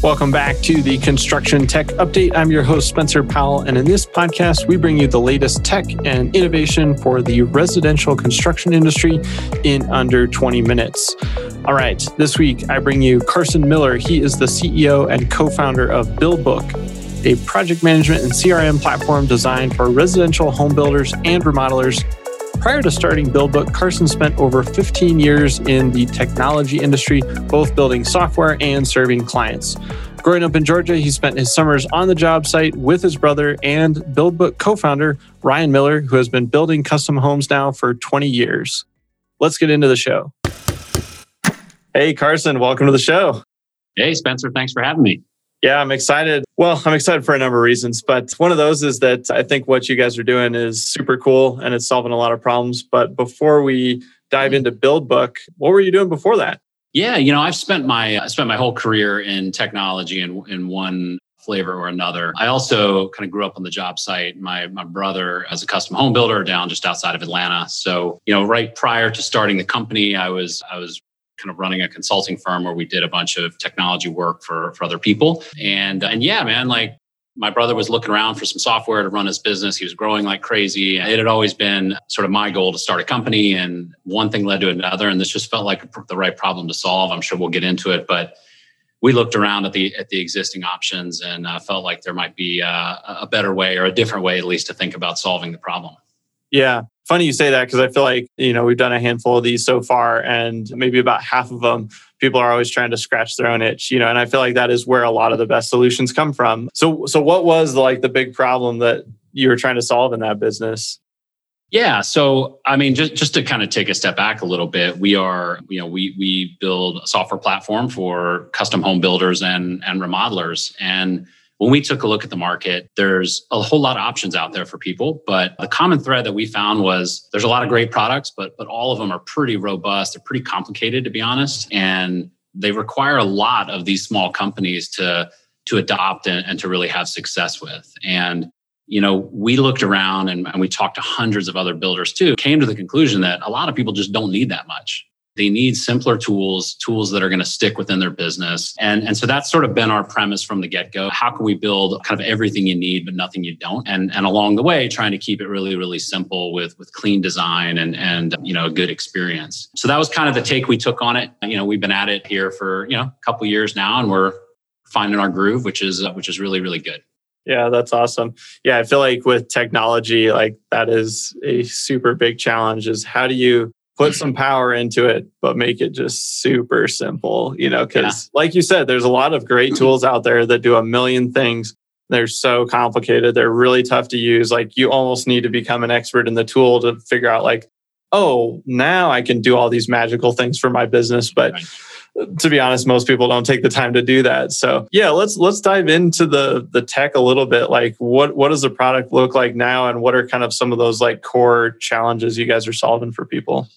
Welcome back to the Construction Tech Update. I'm your host, Spencer Powell, and in this podcast, we bring you the latest tech and innovation for the residential construction industry in under 20 minutes. All right, this week I bring you Carson Miller. He is the CEO and co founder of BuildBook, a project management and CRM platform designed for residential home builders and remodelers Prior to starting BuildBook, Carson spent over 15 years in the technology industry, both building software and serving clients. Growing up in Georgia, he spent his summers on the job site with his brother and BuildBook co founder, Ryan Miller, who has been building custom homes now for 20 years. Let's get into the show. Hey, Carson, welcome to the show. Hey, Spencer, thanks for having me. Yeah, I'm excited. Well, I'm excited for a number of reasons, but one of those is that I think what you guys are doing is super cool and it's solving a lot of problems. But before we dive into Build BuildBook, what were you doing before that? Yeah, you know, I've spent my I spent my whole career in technology in in one flavor or another. I also kind of grew up on the job site. My my brother as a custom home builder down just outside of Atlanta. So, you know, right prior to starting the company, I was I was kind of running a consulting firm where we did a bunch of technology work for, for other people. And, and yeah, man, like my brother was looking around for some software to run his business. He was growing like crazy. It had always been sort of my goal to start a company, and one thing led to another. And this just felt like the right problem to solve. I'm sure we'll get into it, but we looked around at the at the existing options and uh, felt like there might be uh, a better way or a different way, at least, to think about solving the problem. Yeah, funny you say that because I feel like, you know, we've done a handful of these so far and maybe about half of them people are always trying to scratch their own itch, you know, and I feel like that is where a lot of the best solutions come from. So so what was like the big problem that you were trying to solve in that business? Yeah. So, I mean, just, just to kind of take a step back a little bit, we are, you know, we, we build a software platform for custom home builders and, and remodelers. And when we took a look at the market, there's a whole lot of options out there for people, but the common thread that we found was there's a lot of great products, but but all of them are pretty robust. They're pretty complicated, to be honest, and they require a lot of these small companies to to adopt and, and to really have success with. And you know, we looked around and, and we talked to hundreds of other builders too, came to the conclusion that a lot of people just don't need that much. They need simpler tools, tools that are going to stick within their business. And, and so that's sort of been our premise from the get go. How can we build kind of everything you need, but nothing you don't? And, and along the way, trying to keep it really, really simple with, with clean design and, and, you know, a good experience. So that was kind of the take we took on it. You know, we've been at it here for, you know, a couple years now and we're finding our groove, which is, uh, which is really, really good. Yeah, that's awesome. Yeah, I feel like with technology, like that is a super big challenge is how do you put some power into it, but make it just super simple, you know, because yeah. like you said, there's a lot of great mm-hmm. tools out there that do a million things. They're so complicated. They're really tough to use. Like you almost need to become an expert in the tool to figure out like, oh, now I can do all these magical things for my business. But right. to be honest, most people don't take the time to do that. So yeah, let's let's dive into the the tech a little bit. Like what what does the product look like now and what are kind of some of those like core challenges you guys are solving for people?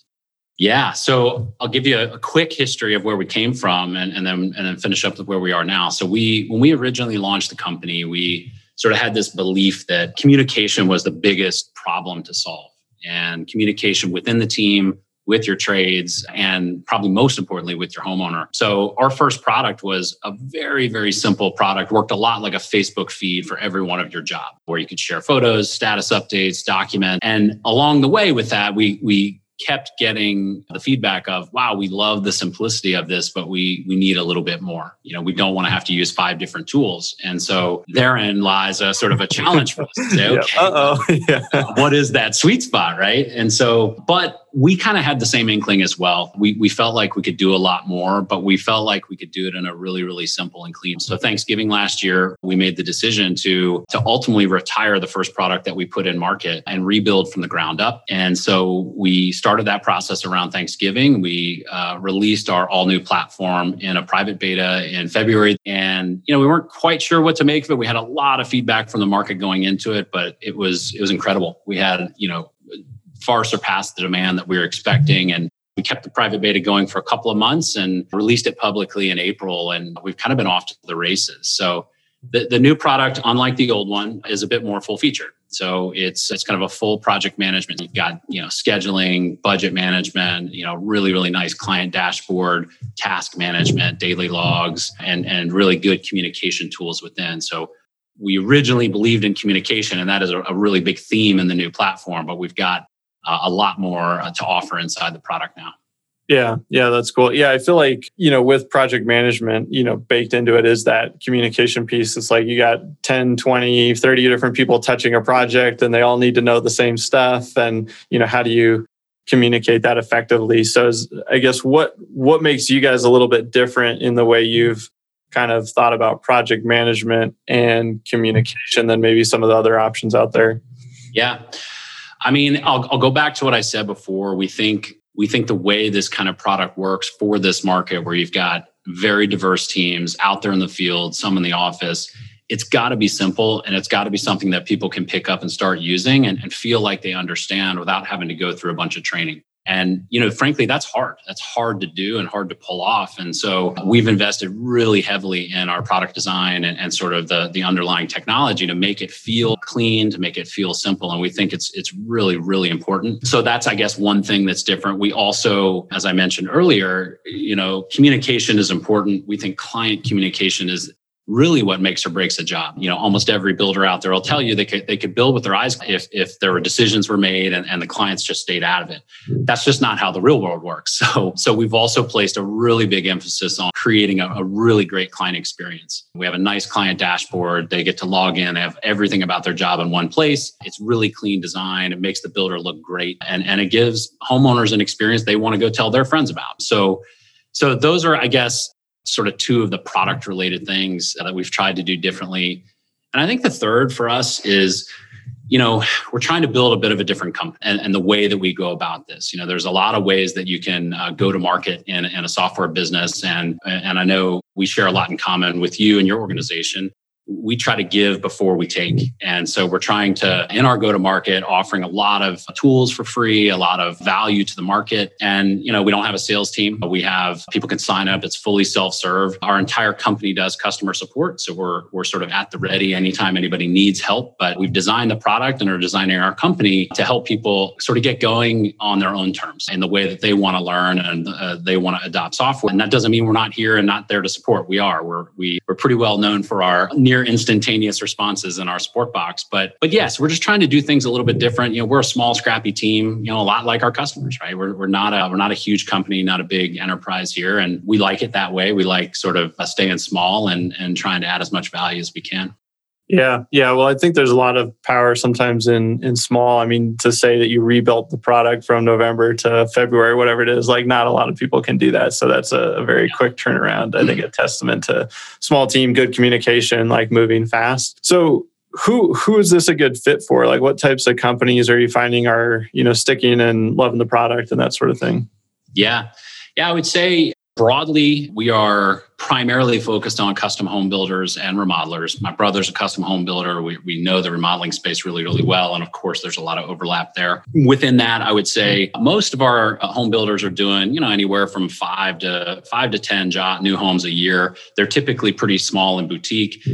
Yeah, so I'll give you a, a, quick history of where we came from, and, and then and then finish up with where we are now. So we, when we originally launched the company, we sort of had this belief that communication was the biggest problem to solve, and communication within the team, with your trades, and probably most importantly with your homeowner. So our first product was a very very simple product. Worked a lot like a Facebook feed for every one of your job, where you could share photos, status updates, document, and along the way with that, we we kept getting the feedback of wow we love the simplicity of this but we we need a little bit more you know we don't want to have to use five different tools and so therein lies a sort of a challenge for us to say okay uh-oh yeah. what is that sweet spot right and so but we kind of had the same inkling as well. We, we felt like we could do a lot more, but we felt like we could do it in a really, really simple and clean. So Thanksgiving last year, we made the decision to, to ultimately retire the first product that we put in market and rebuild from the ground up. And so we started that process around Thanksgiving. We uh, released our all new platform in a private beta in February. And, you know, we weren't quite sure what to make of it. We had a lot of feedback from the market going into it, but it was, it was incredible. We had, you know, far surpassed the demand that we were expecting. And we kept the private beta going for a couple of months and released it publicly in April. And we've kind of been off to the races. So the, the new product, unlike the old one, is a bit more full featured. So it's it's kind of a full project management. You've got you know scheduling, budget management, you know really really nice client dashboard, task management, daily logs, and and really good communication tools within. So we originally believed in communication, and that is a, a really big theme in the new platform. But we've got uh, a lot more uh, to offer inside the product now. Yeah, yeah, that's cool. Yeah, I feel like, you know, with project management, you know, baked into it is that communication piece. It's like you got 10, 20, 30 different people touching a project and they all need to know the same stuff. And, you know, how do you communicate that effectively? So I guess what what makes you guys a little bit different in the way you've kind of thought about project management and communication than maybe some of the other options out there? Yeah. I mean, I'll, I'll go back to what I said before. We think we think the way this kind of product works for this market where you've got very diverse teams out there in the field, some in the office, it's got to be simple and it's got to be something that people can pick up and start using and, and, feel like they understand without having to go through a bunch of training. And, you know, frankly, that's hard. That's hard to do and hard to pull off. And so we've invested really heavily in our product design and, and sort of the, the underlying technology to make it feel clean, to make it feel simple. And we think it's, it's really, really important. So that's, I guess, one thing that's different. We also, as I mentioned earlier, you know, communication is important. We think client communication is really what makes or breaks a job. You know, almost every builder out there will tell you they could they could build with their eyes if if there were decisions were made and, and the clients just stayed out of it. That's just not how the real world works. So so we've also placed a really big emphasis on creating a, a really great client experience. We have a nice client dashboard. They get to log in, they have everything about their job in one place. It's really clean design. It makes the builder look great. And, and it gives homeowners an experience they want to go tell their friends about. So so those are, I guess, sort of two of the product related things that we've tried to do differently. And I think the third for us is, you know, we're trying to build a bit of a different company and, and the way that we go about this. You know, there's a lot of ways that you can uh, go to market in, in a software business. And, and I know we share a lot in common with you and your organization we try to give before we take. And so we're trying to, in our go to market, offering a lot of tools for free, a lot of value to the market. And, you know, we don't have a sales team, but we have people can sign up. It's fully self serve. Our entire company does customer support. So we're, we're sort of at the ready anytime anybody needs help. But we've designed the product and are designing our company to help people sort of get going on their own terms in the way that they want to learn and uh, they want to adopt software. And that doesn't mean we're not here and not there to support. We are. We're, we, we're pretty well known for our near instantaneous responses in our support box. But but yes, we're just trying to do things a little bit different. You know, we're a small, scrappy team. You know, a lot like our customers, right? We're we're not a we're not a huge company, not a big enterprise here, and we like it that way. We like sort of uh, staying small and and trying to add as much value as we can. Yeah, yeah. Well, I think there's a lot of power sometimes in in small. I mean, to say that you rebuilt the product from November to February, whatever it is, like not a lot of people can do that. So that's a, a very quick turnaround. I think mm-hmm. a testament to small team, good communication, like moving fast. So who who is this a good fit for? Like, what types of companies are you finding are you know sticking and loving the product and that sort of thing? Yeah, yeah. I would say Broadly, we are primarily focused on custom home builders and remodelers. My brother's a custom home builder. We, we know the remodeling space really, really well. And of course, there's a lot of overlap there. Within that, I would say most of our uh, home builders are doing, you know, anywhere from five to five to 10 job, new homes a year. They're typically pretty small and boutique.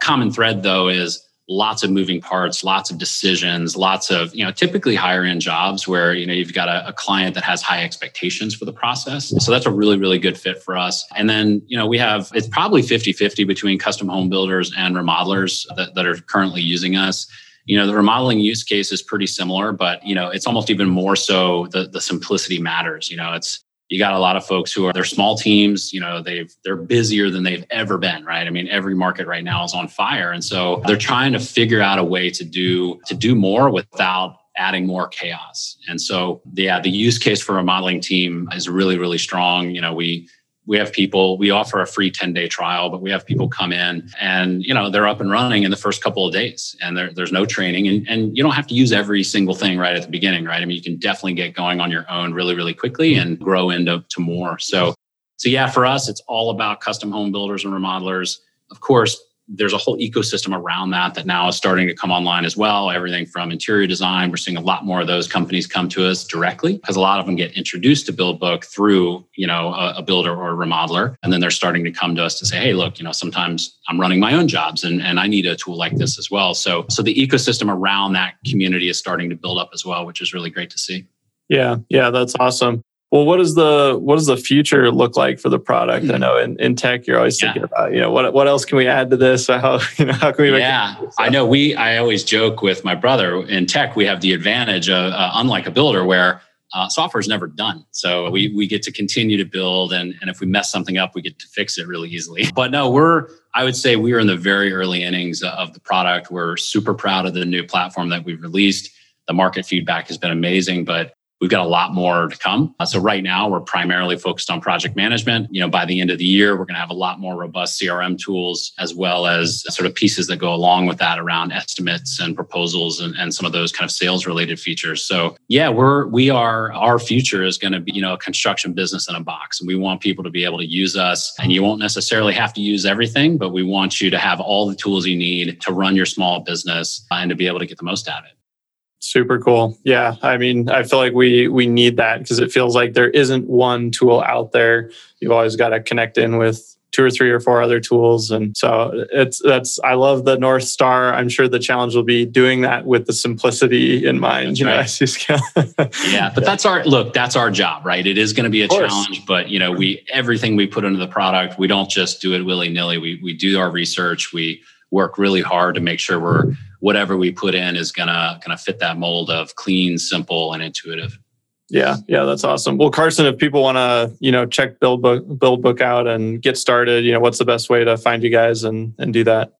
Common thread, though, is lots of moving parts, lots of decisions, lots of, you know, typically higher end jobs where, you know, you've got a, a, client that has high expectations for the process. So that's a really, really good fit for us. And then, you know, we have, it's probably 50 50 between custom home builders and remodelers that, that are currently using us you know the remodeling use case is pretty similar but you know it's almost even more so the the simplicity matters you know it's you got a lot of folks who are they're small teams you know they've they're busier than they've ever been right? I mean every market right now is on fire. And so they're trying to figure out a way to do to do more without adding more chaos. And so yeah the use case for a modeling team is really really strong. You know we we have people we offer a free 10 day trial but we have people come in and you know they're up and running in the first couple of days and there, there's no training and, and you don't have to use every single thing right at the beginning right? I mean you can definitely get going on your own really really quickly and grow into to more. So so yeah for us it's all about custom home builders and remodelers. Of course there's a whole ecosystem around that that now is starting to come online as well. Everything from interior design, we're seeing a lot more of those companies come to us directly because a lot of them get introduced to BuildBook through, you know, a, a, builder or a remodeler, and then they're starting to come to us to say, hey, look, you know, sometimes I'm running my own jobs and, and I need a tool like this as well. So so the ecosystem around that community is starting to build up as well, which is really great to see. Yeah, yeah, that's awesome. Well, what does the what does the future look like for the product? I hmm. know in, in tech you're always thinking yeah. about, you know, what what else can we add to this? How you know how can we make Yeah. I know we I always joke with my brother in tech we have the advantage of uh, unlike a builder where uh, software is never done. So we we get to continue to build and and if we mess something up we get to fix it really easily. But no, we're I would say we are in the very early innings of the product. We're super proud of the new platform that we've released. The market feedback has been amazing, but We've got a lot more to come. Uh, so right now we're primarily focused on project management. You know, by the end of the year, we're going to have a lot more robust CRM tools as well as sort of pieces that go along with that around estimates and proposals and, and some of those kind of sales related features. So yeah, we're we are our future is going to be, you know, a construction business in a box. And we want people to be able to use us. And you won't necessarily have to use everything, but we want you to have all the tools you need to run your small business and to be able to get the most out of it. Super cool. Yeah. I mean, I feel like we we need that because it feels like there isn't one tool out there. You've always got to connect in with two or three or four other tools. And so it's that's I love the North Star. I'm sure the challenge will be doing that with the simplicity in mind. That's you know, right. you yeah, but that's our look, that's our job, right? It is going to be a challenge, but you know, we everything we put into the product, we don't just do it willy-nilly. We we do our research, we work really hard to make sure we're whatever we put in is gonna gonna fit that mold of clean, simple, and intuitive. Yeah, yeah, that's awesome. Well, Carson, if people want to, you know, check BuildBook Build Book out and get started, you know, what's the best way to find you guys and and do that?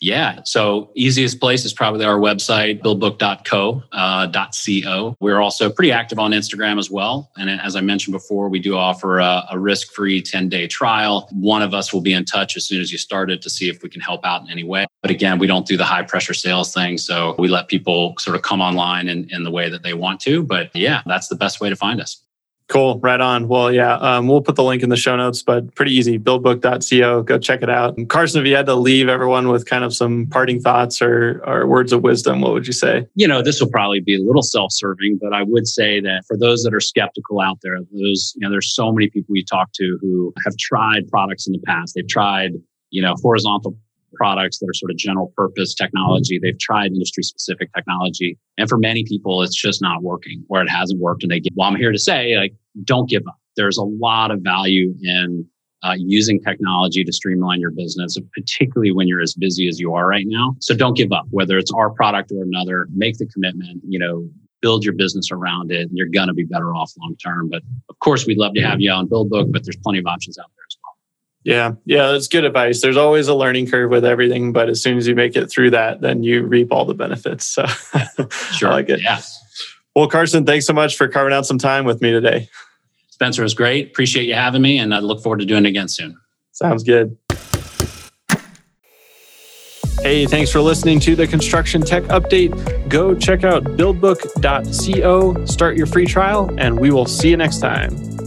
Yeah. So easiest place is probably our website, buildbook.co, uh, .co. We're also pretty active on Instagram as well. And as I mentioned before, we do offer a, a risk-free 10-day trial. One of us will be in touch as soon as you start it to see if we can help out in any way. But again, we don't do the high pressure sales thing. So we let people sort of come online in, in the way that they want to. But yeah, that's the best way to find us. Cool. Right on. Well, yeah, um, we'll put the link in the show notes, but pretty easy. Buildbook.co. Go check it out. And Carson, if you had to leave everyone with kind of some parting thoughts or, or words of wisdom, what would you say? You know, this will probably be a little self serving, but I would say that for those that are skeptical out there, those, you know, there's so many people we talk to who have tried products in the past. They've tried, you know, horizontal products that are sort of general purpose technology. They've tried industry specific technology. And for many people, it's just not working or it hasn't worked. And they get, well, I'm here to say, like, don't give up. There's a lot of value in uh, using technology to streamline your business, particularly when you're as busy as you are right now. So don't give up, whether it's our product or another, make the commitment, you know, build your business around it and you're going to be better off long term. But of course, we'd love to have you on BuildBook, but there's plenty of options out there as well. Yeah, yeah, that's good advice. There's always a learning curve with everything, but as soon as you make it through that, then you reap all the benefits. So, sure, I like it. Yeah. Well, Carson, thanks so much for carving out some time with me today. Spencer, was great. Appreciate you having me, and I look forward to doing it again soon. Sounds good. Hey, thanks for listening to the Construction Tech Update. Go check out buildbook.co, start your free trial, and we will see you next time.